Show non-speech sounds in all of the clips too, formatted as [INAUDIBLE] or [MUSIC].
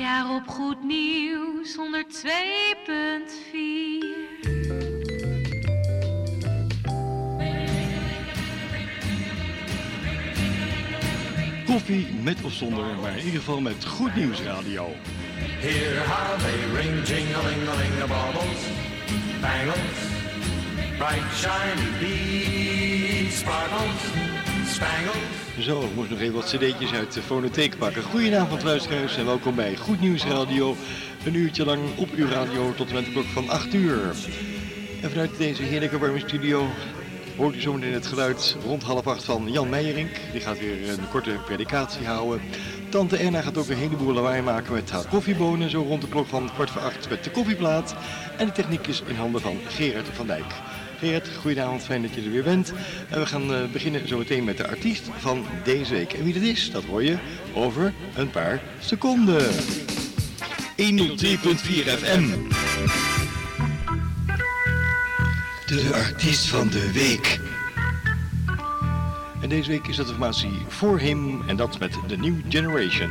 Najaar op Goed Nieuws 102.4. Koffie met of zonder, maar in ieder geval met Goed Nieuws Radio. Hear how they ring, jing-a-ling-a-ling, the baubles, bangles, bright shiny beads, sparkles, spangles. Zo, ik moest nog even wat cd'tjes uit de fonotheek pakken. Goedenavond luisteraars en welkom bij Goed Nieuws Radio. Een uurtje lang op uw radio tot en met de klok van 8 uur. En vanuit deze heerlijke warme studio hoort u zometeen het geluid rond half acht van Jan Meijerink. Die gaat weer een korte predikatie houden. Tante Erna gaat ook een heleboel lawaai maken met haar koffiebonen. Zo rond de klok van kwart voor acht met de koffieplaat. En de techniek is in handen van Gerard van Dijk. Gerard, goedenavond, fijn dat je er weer bent. En we gaan eh, beginnen zometeen met de artiest van deze week. En wie dat is, dat hoor je over een paar seconden. 103.4 FM. De artiest van de week. En deze week is dat de formatie voor hem en dat met The New Generation.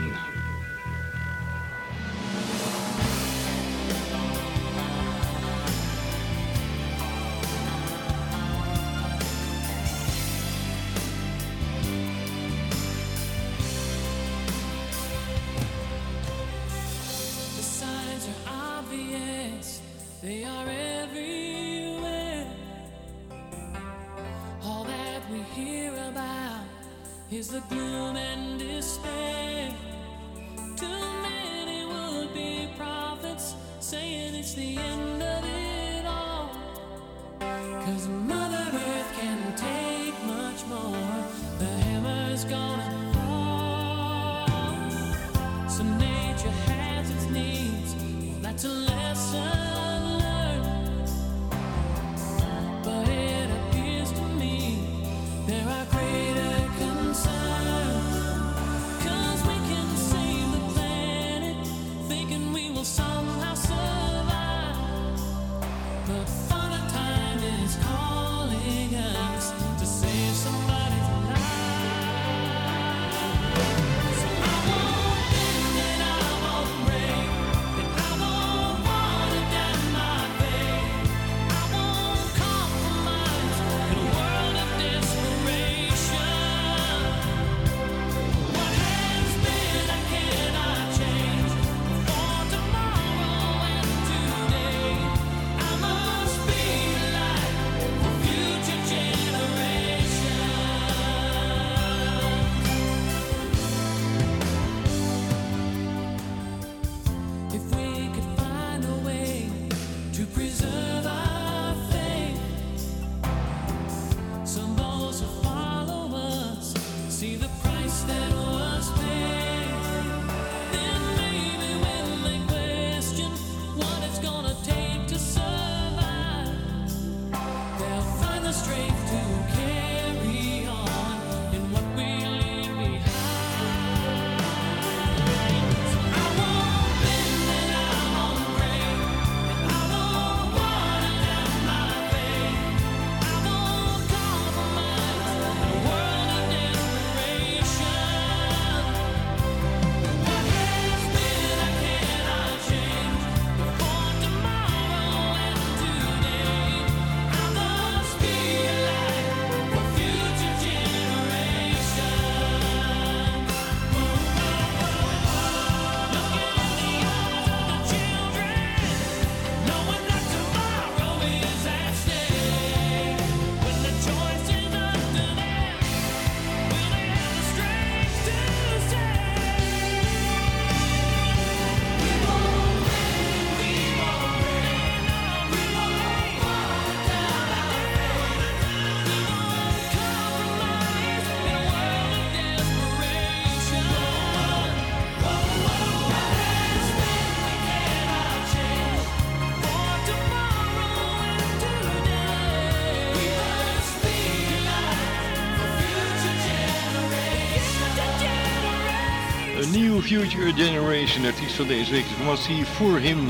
Future Generation, artiest van deze week, informatie voor hem.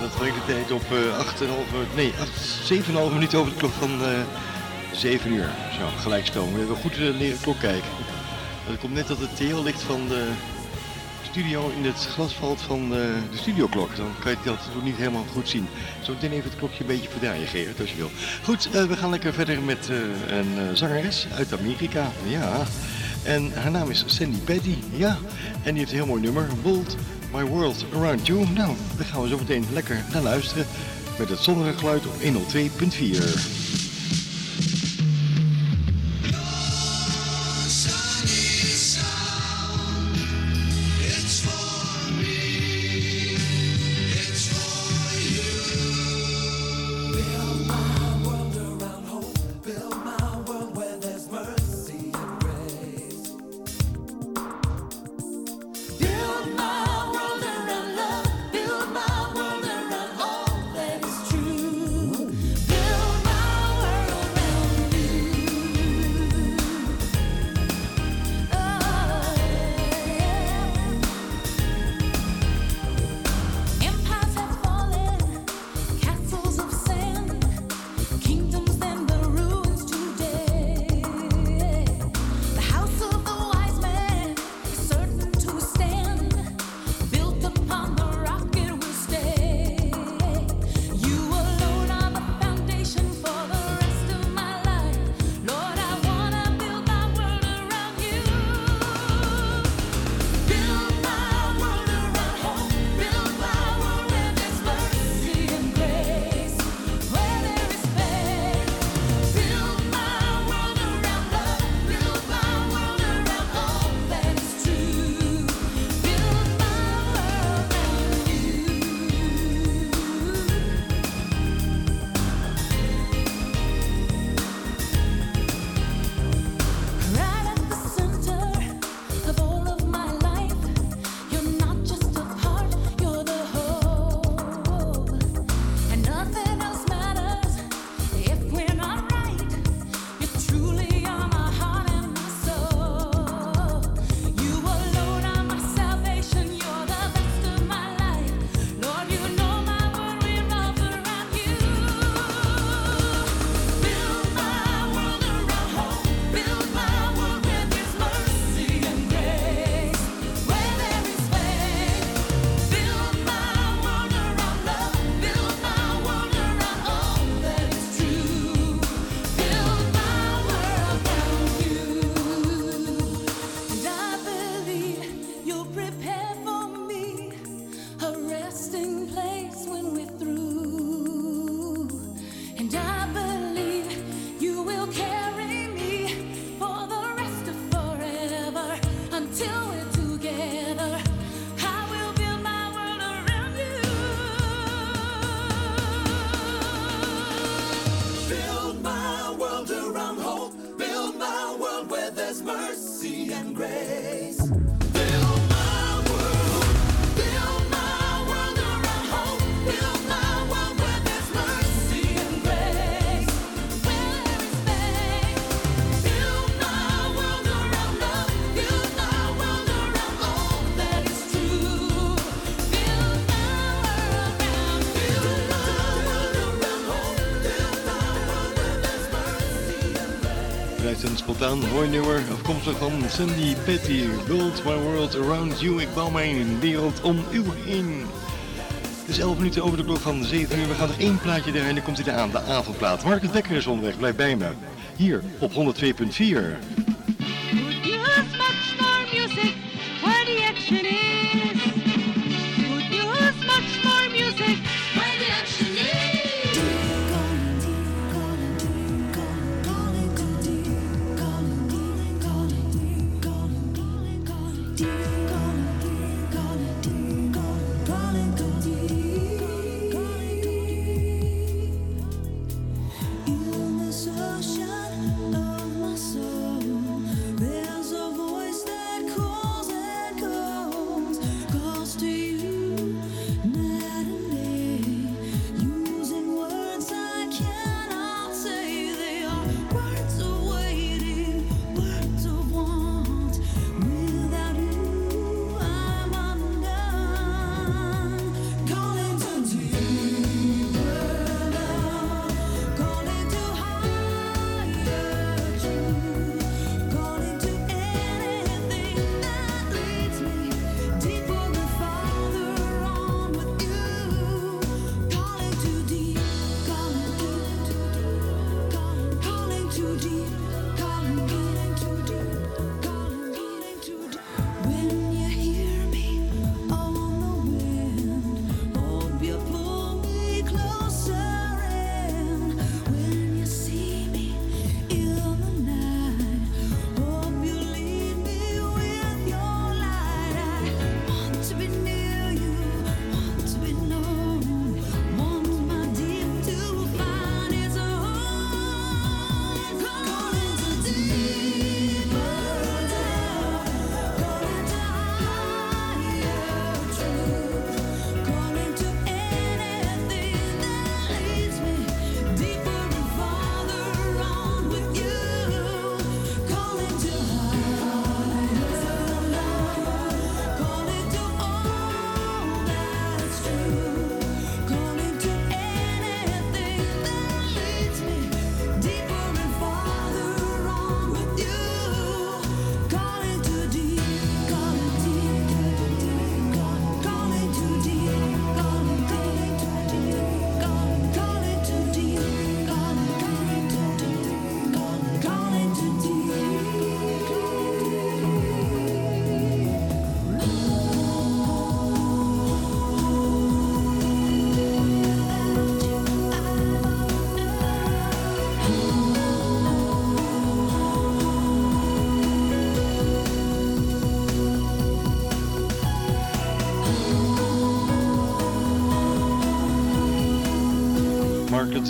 Dat de tijd op uh, 8,5, nee, 7,5 minuten over de klok van uh, 7 uur. Zo, gelijkstoom. We hebben goed uh, leren klok kijken. Het komt net dat het teellicht van de studio in het glas valt van de, de studioklok. Dan kan je dat niet helemaal goed zien. Zo meteen even het klokje een beetje verdraaien, Gerrit, als je wil. Goed, we gaan lekker verder met een zangeres uit Amerika. Ja. En haar naam is Sandy Petty. Ja. En die heeft een heel mooi nummer. Bold My World Around You. Nou, daar gaan we zo meteen lekker naar luisteren. Met het zonnige geluid op 102.4. mercy and grace. Hooinummer afkomstig van Sandy Petty. Build my world around you. Ik bouw mijn wereld om u heen. Het is 11 minuten over de klok van 7 uur. We gaan er één plaatje erin en dan komt hij aan, de avondplaat. Marcus Dekker is onderweg, blijf bij me. Hier op 102.4.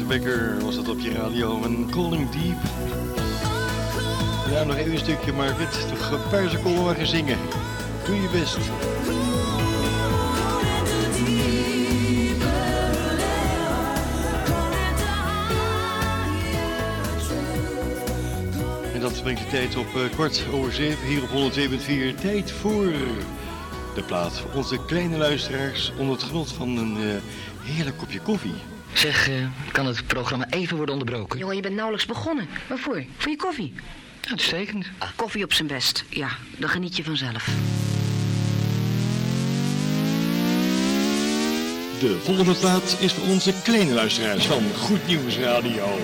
Becker was dat op je radio. En Calling Deep. Ja, nog even een stukje, Margaret. Een seconden maar gaan zingen. Doe je best. En dat brengt de tijd op uh, kwart over zeven hier op 102.4. Tijd voor de plaats voor onze kleine luisteraars onder het genot van een uh, heerlijk kopje koffie. Zeg, uh, kan het programma even worden onderbroken? Jongen, je bent nauwelijks begonnen. Waarvoor? Voor je koffie? Uitstekend. Ah, koffie op zijn best. Ja, dan geniet je vanzelf. De volgende plaats is voor onze kleine luisteraars van Goed Nieuws Radio.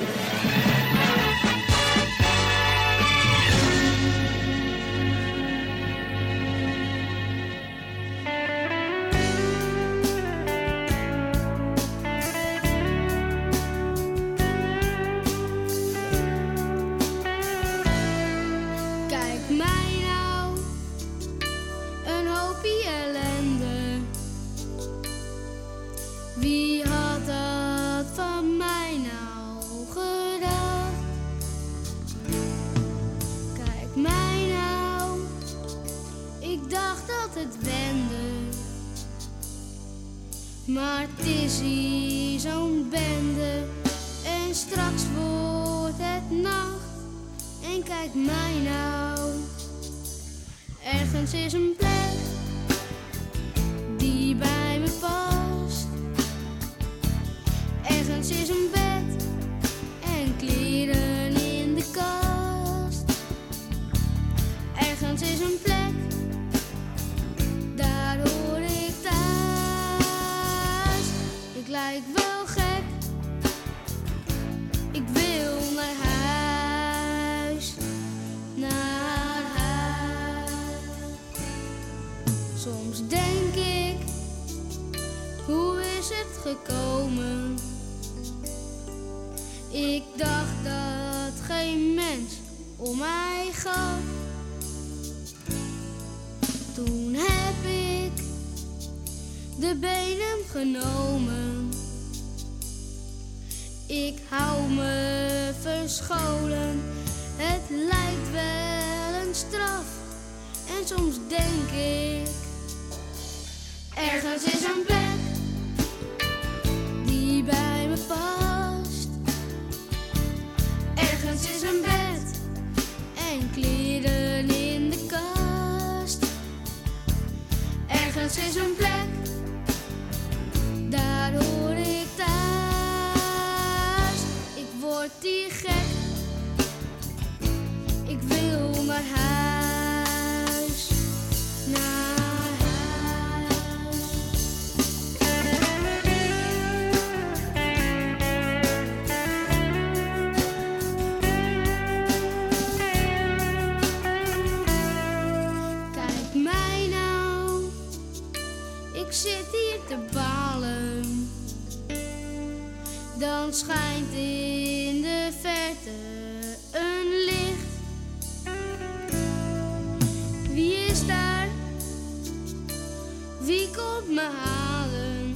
decision schijnt in de verte een licht. Wie is daar? Wie komt me halen?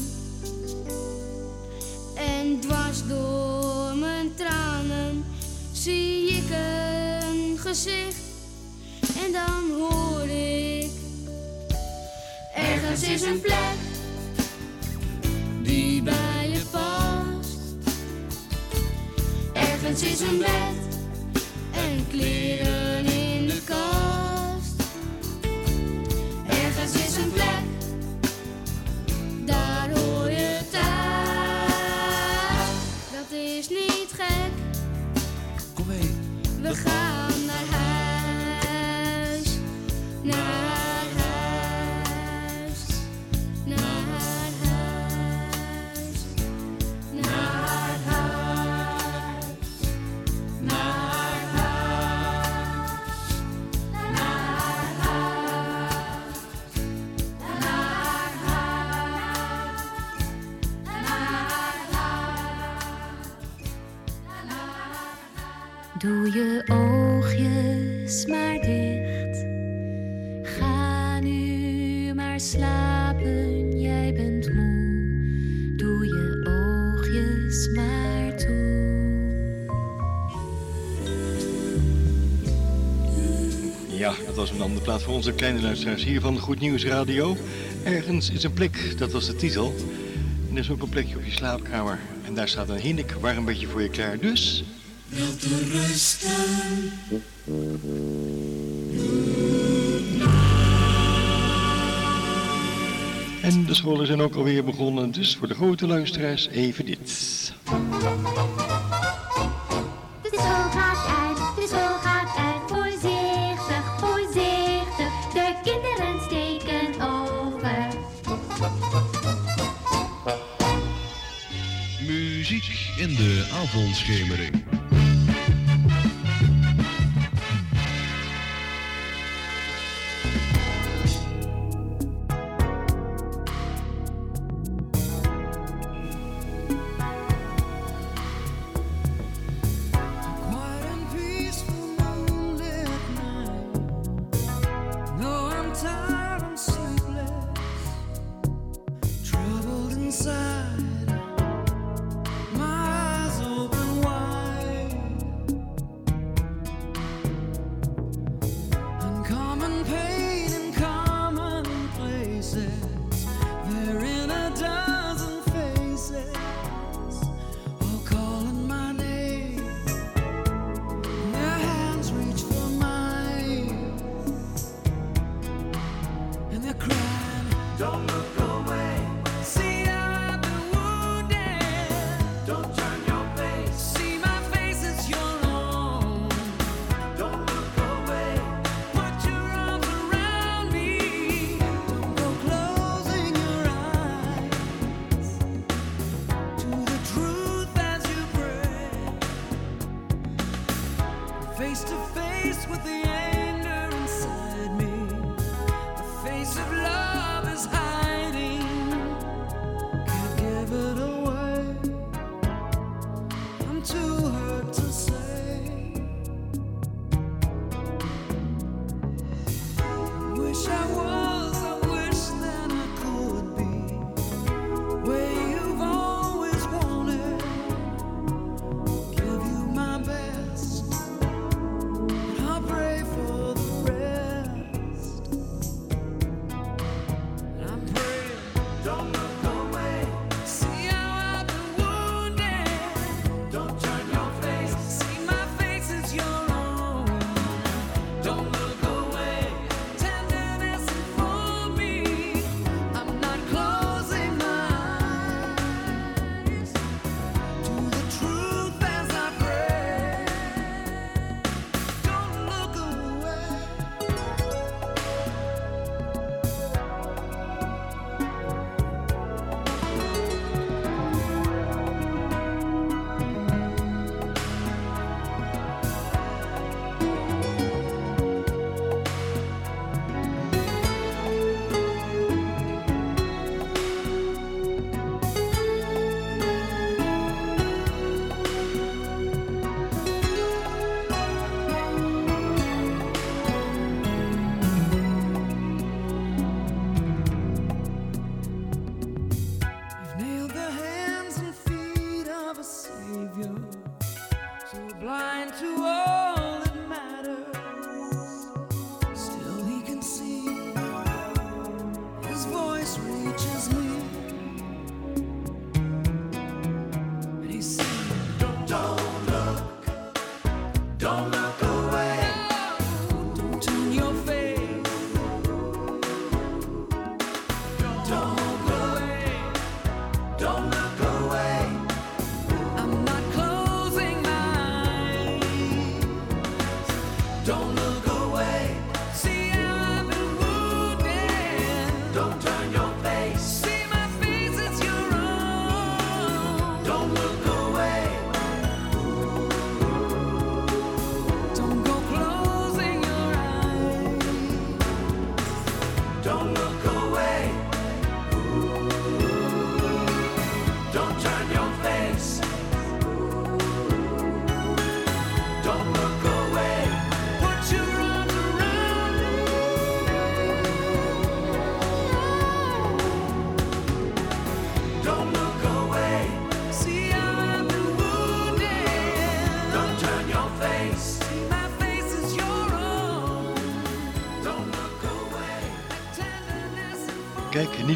En dwars door mijn tranen zie ik een gezicht. En dan hoor ik: Ergens is een plek. Doe je oogjes maar dicht. Ga nu maar slapen, jij bent moe. Doe je oogjes maar toe. Ja, dat was een andere plaats voor onze kleine luisteraars hier van Goed Nieuws Radio. Ergens is een plek, dat was de titel. En er is ook een plekje op je slaapkamer. En daar staat een hinnik warm beetje voor je klaar. Dus dat te rusten. En de scholen zijn ook alweer begonnen, dus voor de grote luisteraars even dit. De school gaat uit, de school gaat uit, voorzichtig, voorzichtig, de kinderen steken over. Muziek in de avondschemering.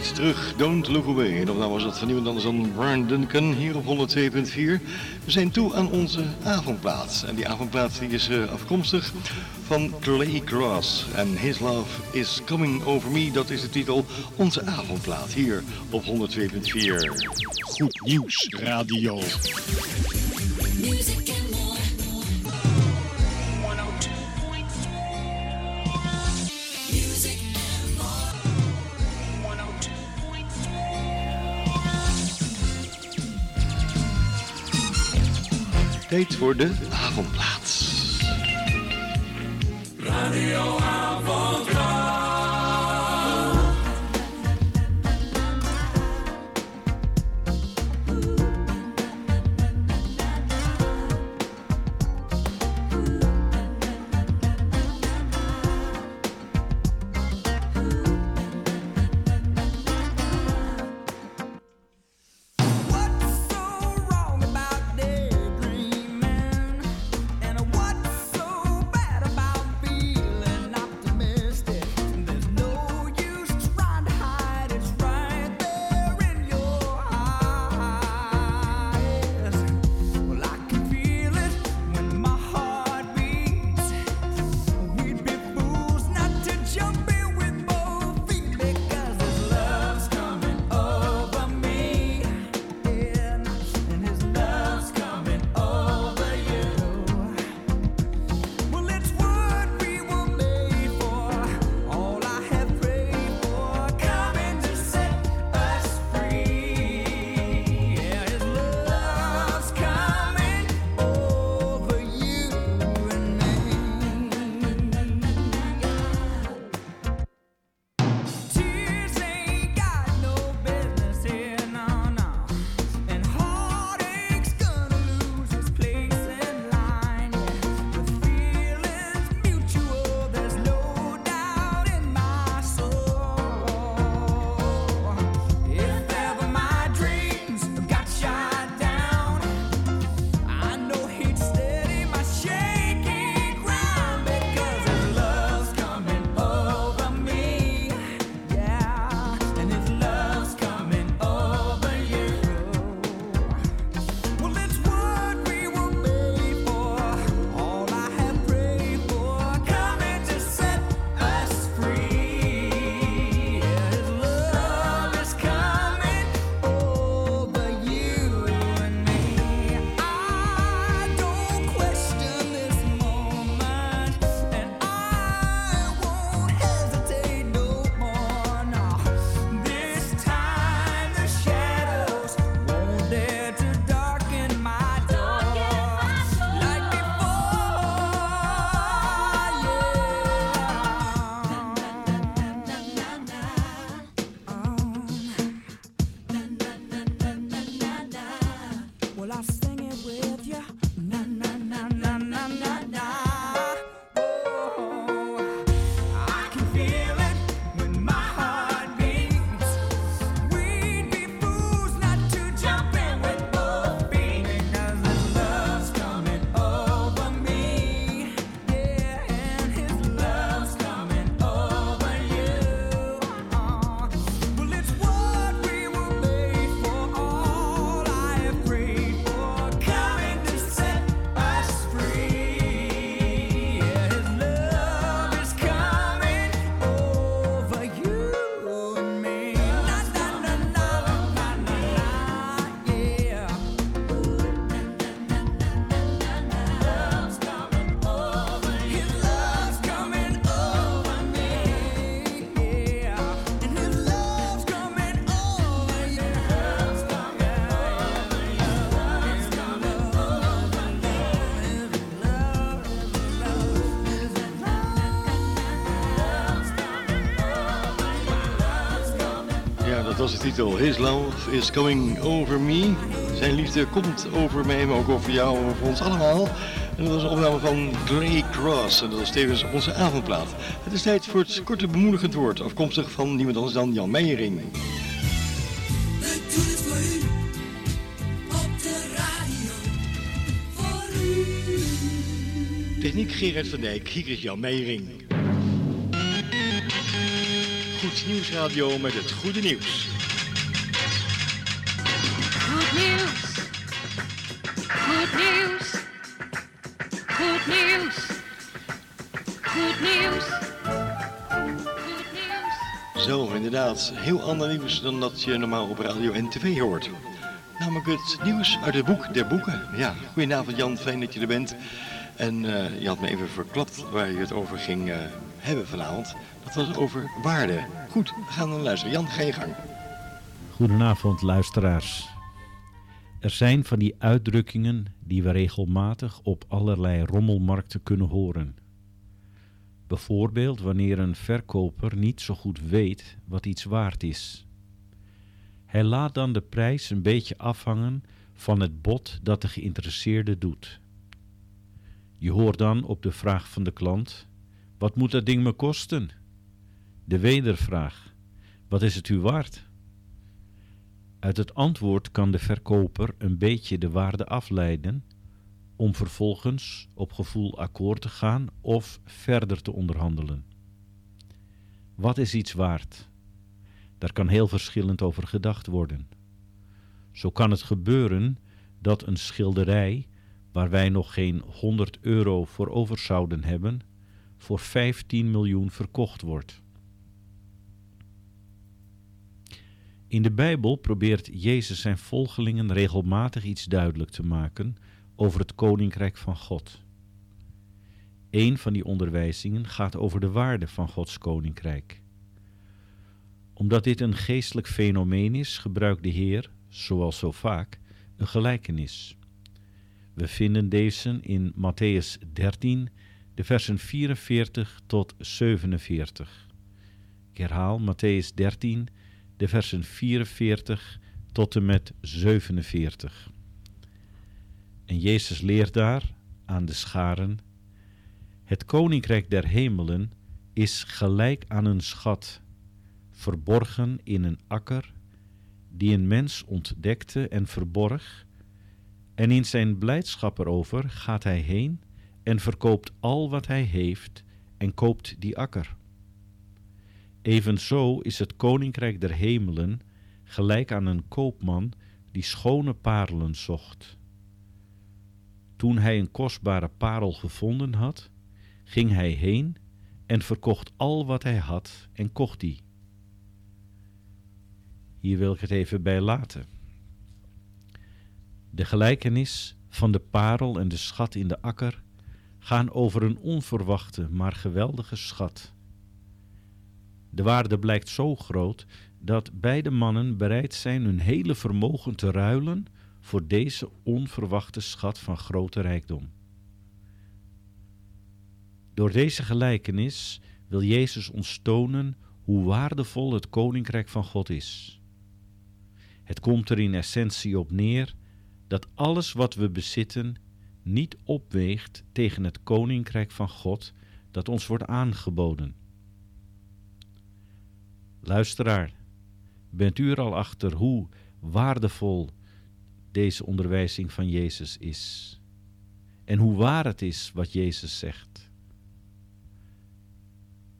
terug, Don't Look Away. En opname nou was dat van iemand anders dan Brian Duncan hier op 102.4. We zijn toe aan onze avondplaats. En die avondplaats die is eh, afkomstig van Clay Cross. En His Love is Coming Over Me, dat is de titel. Onze avondplaat hier op 102.4. Goed Nieuws Radio. update voor de avondplaats. Radio Avond. His love is coming over me. Zijn liefde komt over mij, maar ook over jou, over ons allemaal. En dat was een opname van Grey Cross. En dat is tevens onze avondplaat. Het is tijd voor het korte bemoedigend woord. Afkomstig van niemand anders dan Jan Meijering. Techniek Gerard van Dijk, hier is Jan Meijering. Goed Nieuwsradio met het goede nieuws. Heel ander nieuws dan dat je normaal op radio en tv hoort. Namelijk het nieuws uit het boek der boeken. Ja, goedenavond Jan, fijn dat je er bent. En eh, je had me even verklapt waar je het over ging eh, hebben vanavond. Dat was over waarde. Goed, we gaan dan luisteren. Jan, ga je gang. Goedenavond, luisteraars. Er zijn van die uitdrukkingen die we regelmatig op allerlei rommelmarkten kunnen horen. Bijvoorbeeld wanneer een verkoper niet zo goed weet wat iets waard is. Hij laat dan de prijs een beetje afhangen van het bod dat de geïnteresseerde doet. Je hoort dan op de vraag van de klant: Wat moet dat ding me kosten? De wedervraag: Wat is het u waard? Uit het antwoord kan de verkoper een beetje de waarde afleiden om vervolgens op gevoel akkoord te gaan of verder te onderhandelen. Wat is iets waard? Daar kan heel verschillend over gedacht worden. Zo kan het gebeuren dat een schilderij, waar wij nog geen 100 euro voor over zouden hebben, voor 15 miljoen verkocht wordt. In de Bijbel probeert Jezus zijn volgelingen regelmatig iets duidelijk te maken over het koninkrijk van God. Een van die onderwijzingen gaat over de waarde van Gods koninkrijk. Omdat dit een geestelijk fenomeen is, gebruikt de Heer, zoals zo vaak, een gelijkenis. We vinden deze in Matthäus 13, de versen 44 tot 47. Ik herhaal Matthäus 13, de versen 44 tot en met 47. En Jezus leert daar aan de scharen: Het koninkrijk der hemelen is gelijk aan een schat, verborgen in een akker, die een mens ontdekte en verborg, en in zijn blijdschap erover gaat hij heen en verkoopt al wat hij heeft en koopt die akker. Evenzo is het koninkrijk der hemelen gelijk aan een koopman die schone parelen zocht. Toen hij een kostbare parel gevonden had, ging hij heen en verkocht al wat hij had en kocht die. Hier wil ik het even bij laten. De gelijkenis van de parel en de schat in de akker gaan over een onverwachte, maar geweldige schat. De waarde blijkt zo groot dat beide mannen bereid zijn hun hele vermogen te ruilen voor deze onverwachte schat van grote rijkdom. Door deze gelijkenis wil Jezus ons tonen hoe waardevol het koninkrijk van God is. Het komt er in essentie op neer dat alles wat we bezitten niet opweegt tegen het koninkrijk van God dat ons wordt aangeboden. Luisteraar, bent u er al achter hoe waardevol deze onderwijzing van Jezus is? En hoe waar het is wat Jezus zegt?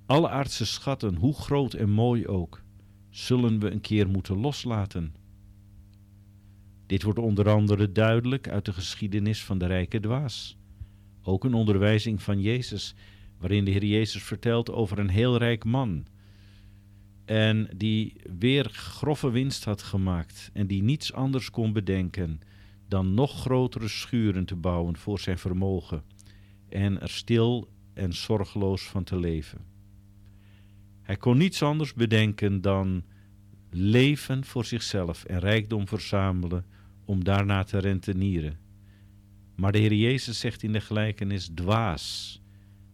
Alle aardse schatten, hoe groot en mooi ook, zullen we een keer moeten loslaten. Dit wordt onder andere duidelijk uit de geschiedenis van de rijke dwaas. Ook een onderwijzing van Jezus, waarin de Heer Jezus vertelt over een heel rijk man en die weer grove winst had gemaakt en die niets anders kon bedenken dan nog grotere schuren te bouwen voor zijn vermogen en er stil en zorgeloos van te leven. Hij kon niets anders bedenken dan leven voor zichzelf en rijkdom verzamelen om daarna te rentenieren. Maar de Heer Jezus zegt in de gelijkenis dwaas.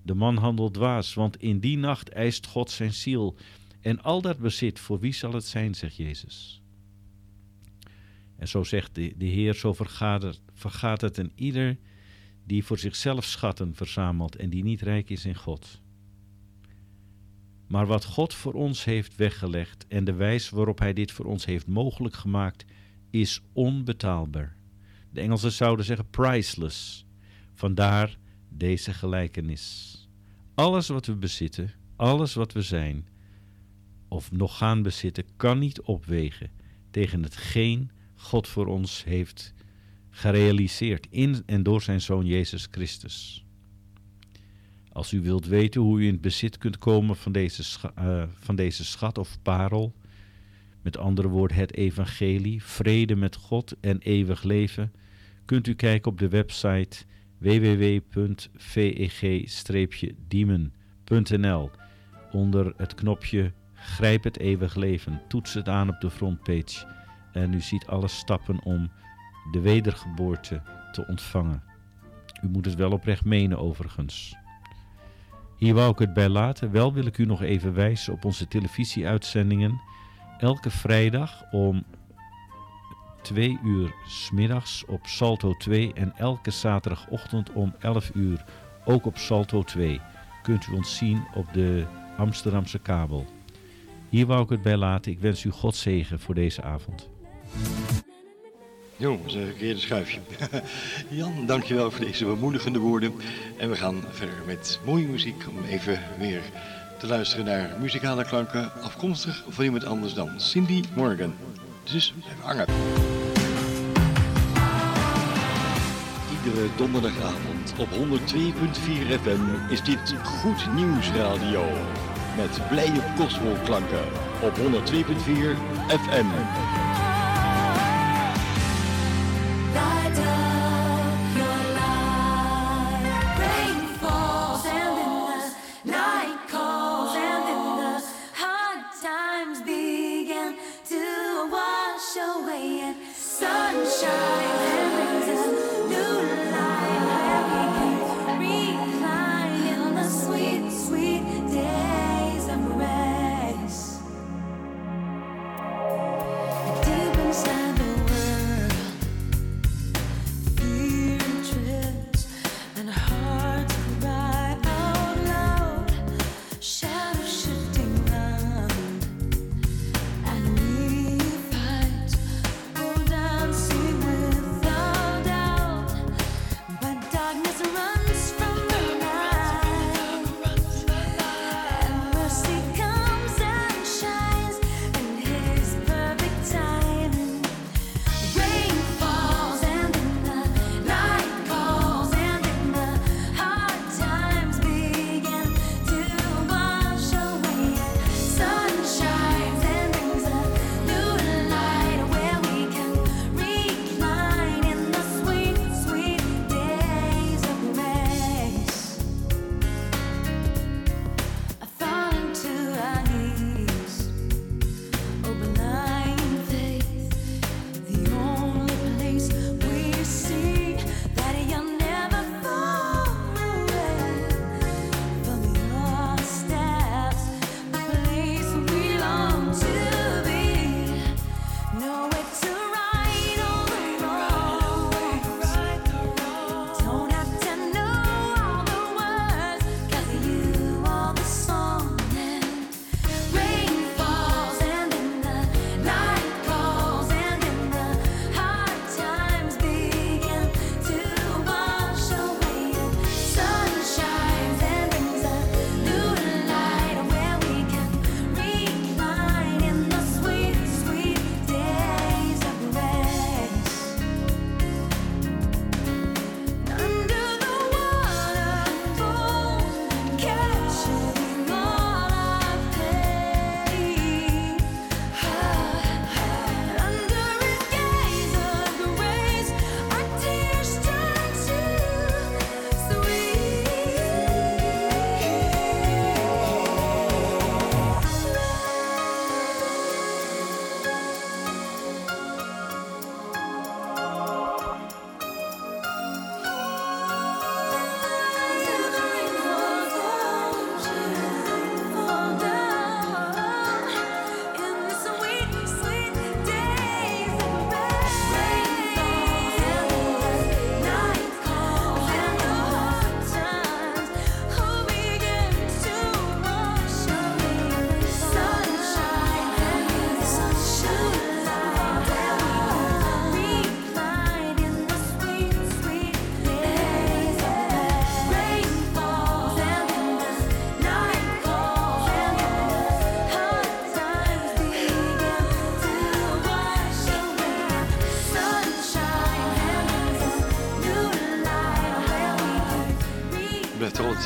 De man handelt dwaas, want in die nacht eist God zijn ziel en al dat bezit, voor wie zal het zijn, zegt Jezus. En zo zegt de, de Heer, zo vergaat vergaat het een ieder die voor zichzelf schatten verzamelt en die niet rijk is in God. Maar wat God voor ons heeft weggelegd en de wijze waarop Hij dit voor ons heeft mogelijk gemaakt, is onbetaalbaar. De Engelsen zouden zeggen priceless. Vandaar deze gelijkenis. Alles wat we bezitten, alles wat we zijn, of nog gaan bezitten kan niet opwegen tegen hetgeen God voor ons heeft gerealiseerd in en door zijn Zoon Jezus Christus. Als u wilt weten hoe u in het bezit kunt komen van deze, eh, van deze schat of parel, met andere woorden het evangelie, vrede met God en eeuwig leven, kunt u kijken op de website www.veg-diemen.nl onder het knopje Grijp het eeuwig leven. Toets het aan op de frontpage en u ziet alle stappen om de wedergeboorte te ontvangen. U moet het wel oprecht menen overigens. Hier wou ik het bij laten. Wel wil ik u nog even wijzen op onze televisieuitzendingen. Elke vrijdag om 2 uur smiddags op Salto 2 en elke zaterdagochtend om 11 uur ook op Salto 2 kunt u ons zien op de Amsterdamse kabel. Hier wou ik het bij laten. Ik wens u God zegen voor deze avond. Jo, dat is een verkeerde schuifje. [LAUGHS] Jan, dankjewel voor deze bemoedigende woorden. En we gaan verder met mooie muziek om even weer te luisteren naar muzikale klanken afkomstig van iemand anders dan Cindy Morgan. Dus blijf hangen. Iedere donderdagavond op 102.4 FM is dit Goed Nieuws Radio. Met blije gospelklanken op 102.4 FM.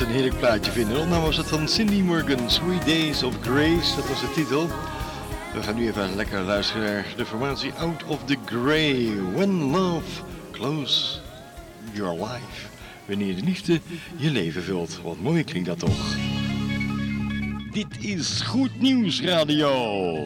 een heerlijk plaatje vinden. Onder was het van Cindy Morgan, Sweet Days of Grace, dat was de titel. We gaan nu even lekker luisteren naar de formatie Out of the Grey. When love close your life. Wanneer de liefde je leven vult. Wat mooi klinkt dat toch. Dit is Goed Nieuws Radio.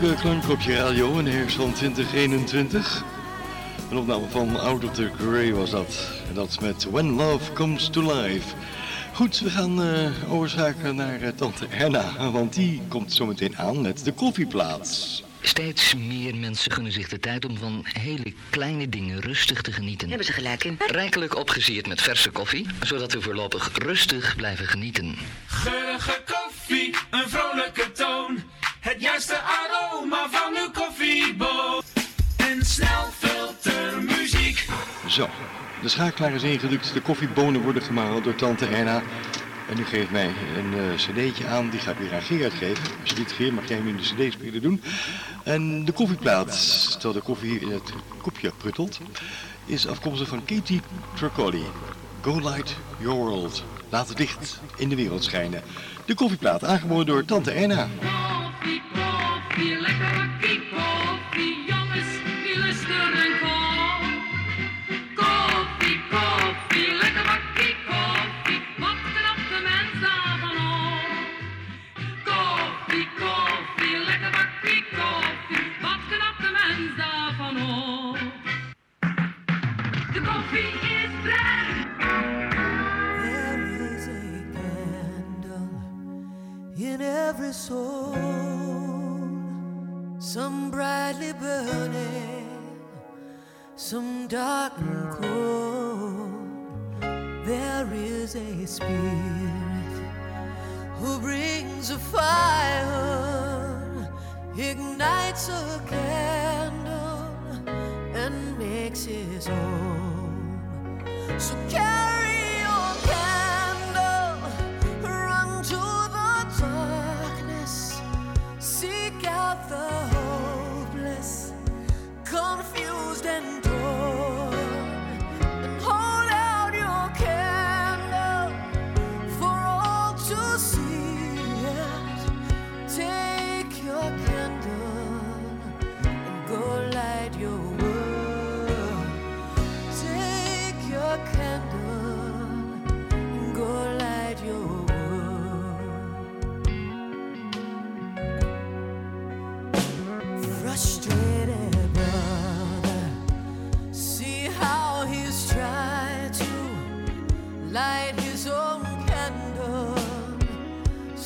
heerlijke klank radio in de herfst van 2021. Een opname van Out of the Grey was dat. En dat met When Love Comes to Life. Goed, we gaan uh, overschakelen naar eh, tante Erna, want die komt zometeen aan met de koffieplaats. Steeds meer mensen gunnen zich de tijd om van hele kleine dingen rustig te genieten. Hebben ze gelijk in. Rijkelijk opgesierd met verse koffie, zodat we voorlopig rustig blijven genieten. Geurige koffie, een vrolijke toon. Het juiste aroma van uw koffieboot. En snelfilter muziek. Zo, de schakelaar is ingedrukt. De koffiebonen worden gemalen door tante Erna. En nu geeft mij een uh, cd'tje aan, die ga ik weer aan Gerard geven. Als je niet geeft, mag jij hem in de cd-speler doen. En de koffieplaat, terwijl de koffie in het kopje pruttelt, is afkomstig van Katie Tricoli. Go light your world. Laat het licht in de wereld schijnen. De koffieplaat, aangeboden door tante Erna. Soul, some brightly burning, some dark and cold. There is a spirit who brings a fire, ignites a candle, and makes his own. So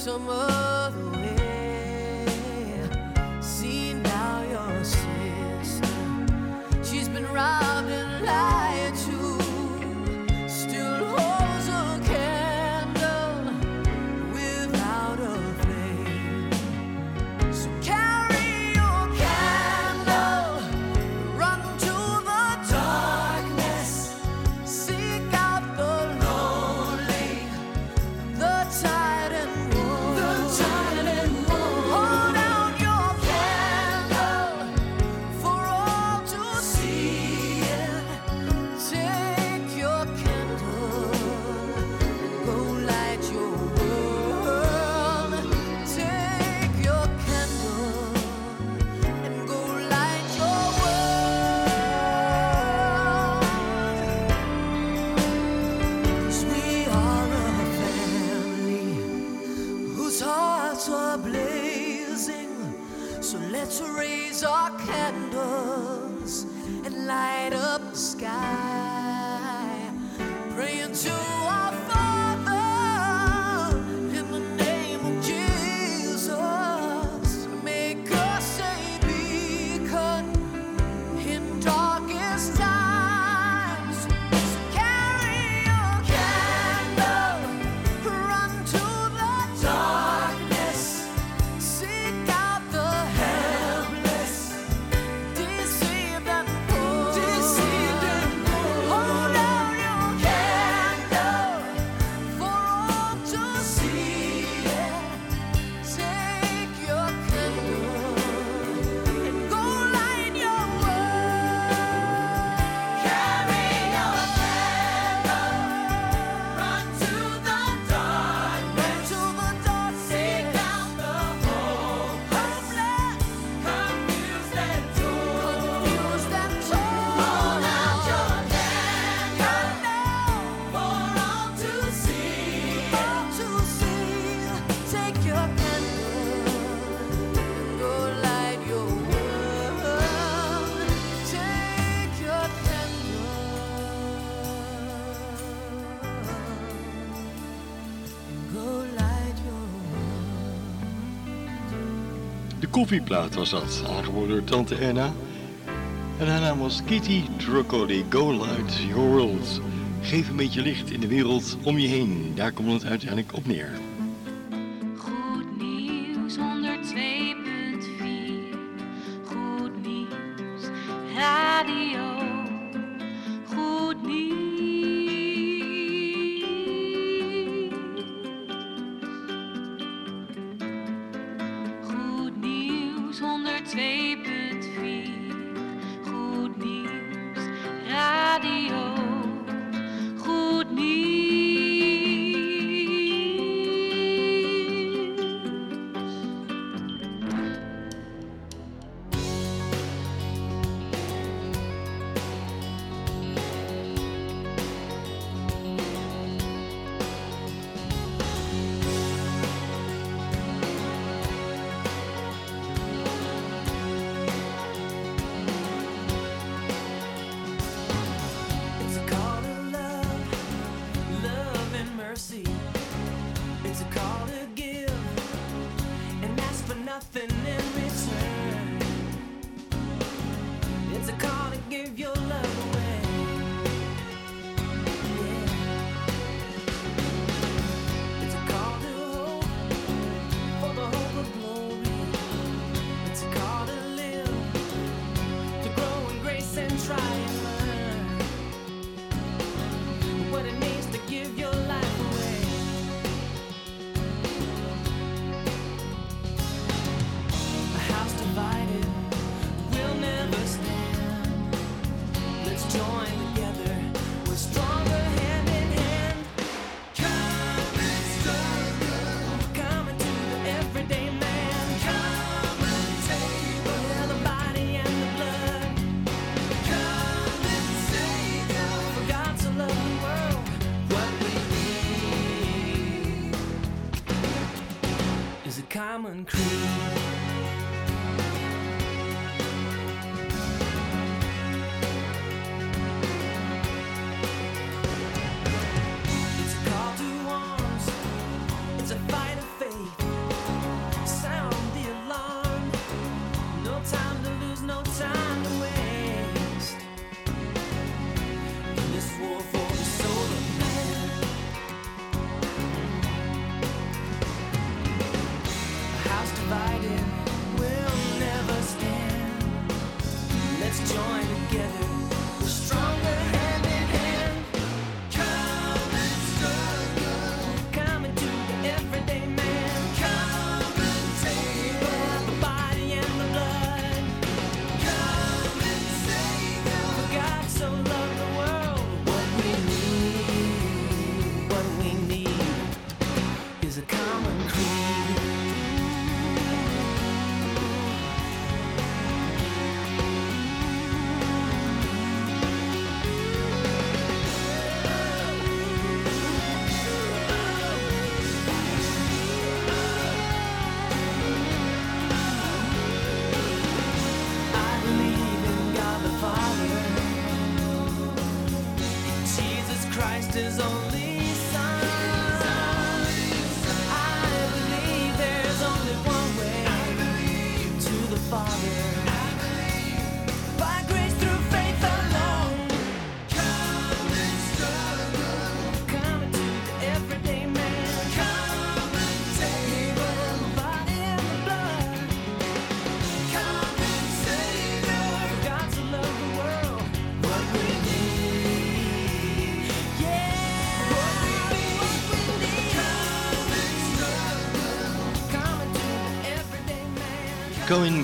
some other way. Koffieplaat was dat, aangeboden door Tante Erna. En haar naam was Kitty Trocoli. Go light your world. Geef een beetje licht in de wereld om je heen. Daar komt het uiteindelijk op neer.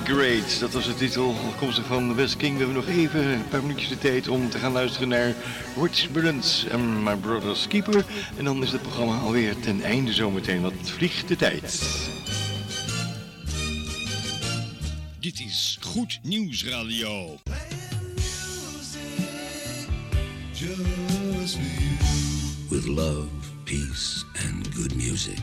Great. Dat was de titel, afkomstig van West King. We hebben nog even een paar minuutjes de tijd om te gaan luisteren naar Rich Burns en My Brother's Keeper. En dan is het programma alweer ten einde zometeen. Wat vliegt de tijd. Dit is Goed Nieuws Radio. With love, peace and good music.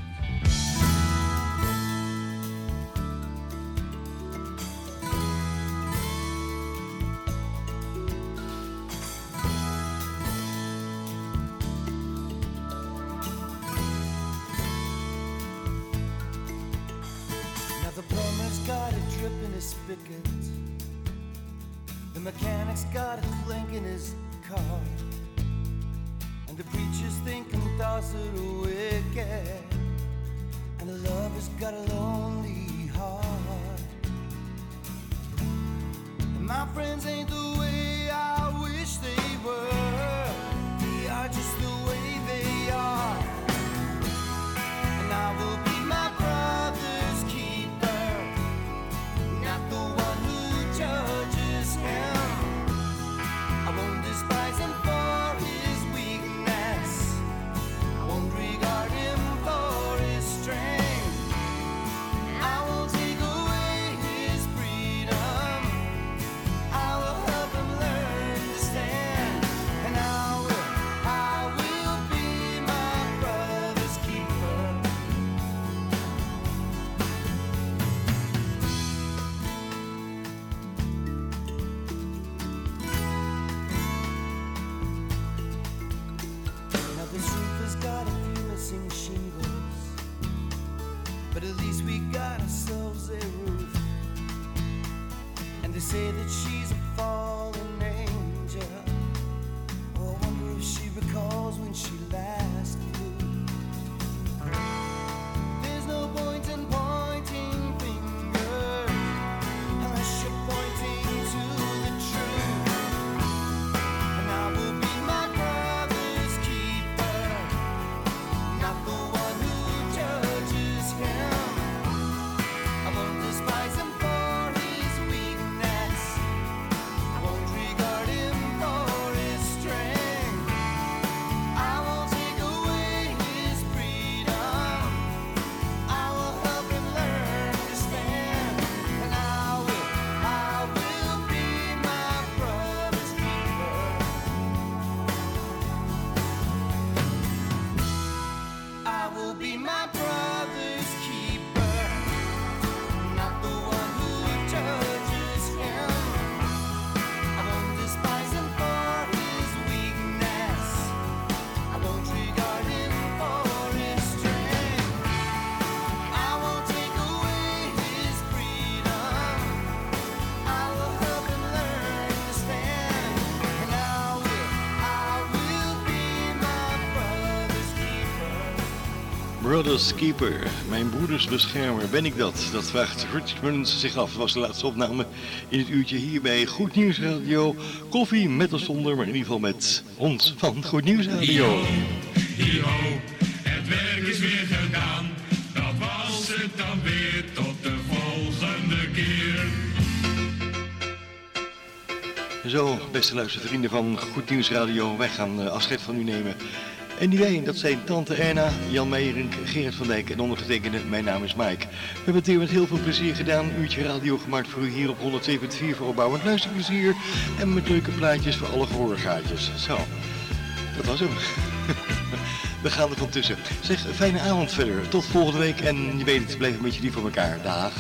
Brothers Keeper, mijn broeders beschermer, ben ik dat? Dat vraagt Richmond zich af. Dat was de laatste opname in het uurtje hier bij Goed Nieuws Radio. Koffie met of zonder, maar in ieder geval met ons van Goed Nieuws Radio. Het werk is weer gedaan. Dat was het dan weer tot de volgende keer. Zo, beste luistervrienden van Goed Nieuws Radio, wij gaan eh, afscheid van u nemen. En die wij, dat zijn Tante Erna, Jan Meijering, Gerard van Dijk en ondergetekende, mijn naam is Mike. We hebben het hier met heel veel plezier gedaan, een uurtje radio gemaakt voor u hier op 102.4 voor opbouwend luisterplezier. En met leuke plaatjes voor alle gehoorgaatjes. Zo, dat was hem. [LAUGHS] We gaan er van tussen. Zeg, fijne avond verder. Tot volgende week en je weet het, blijf een beetje lief voor elkaar. Dag.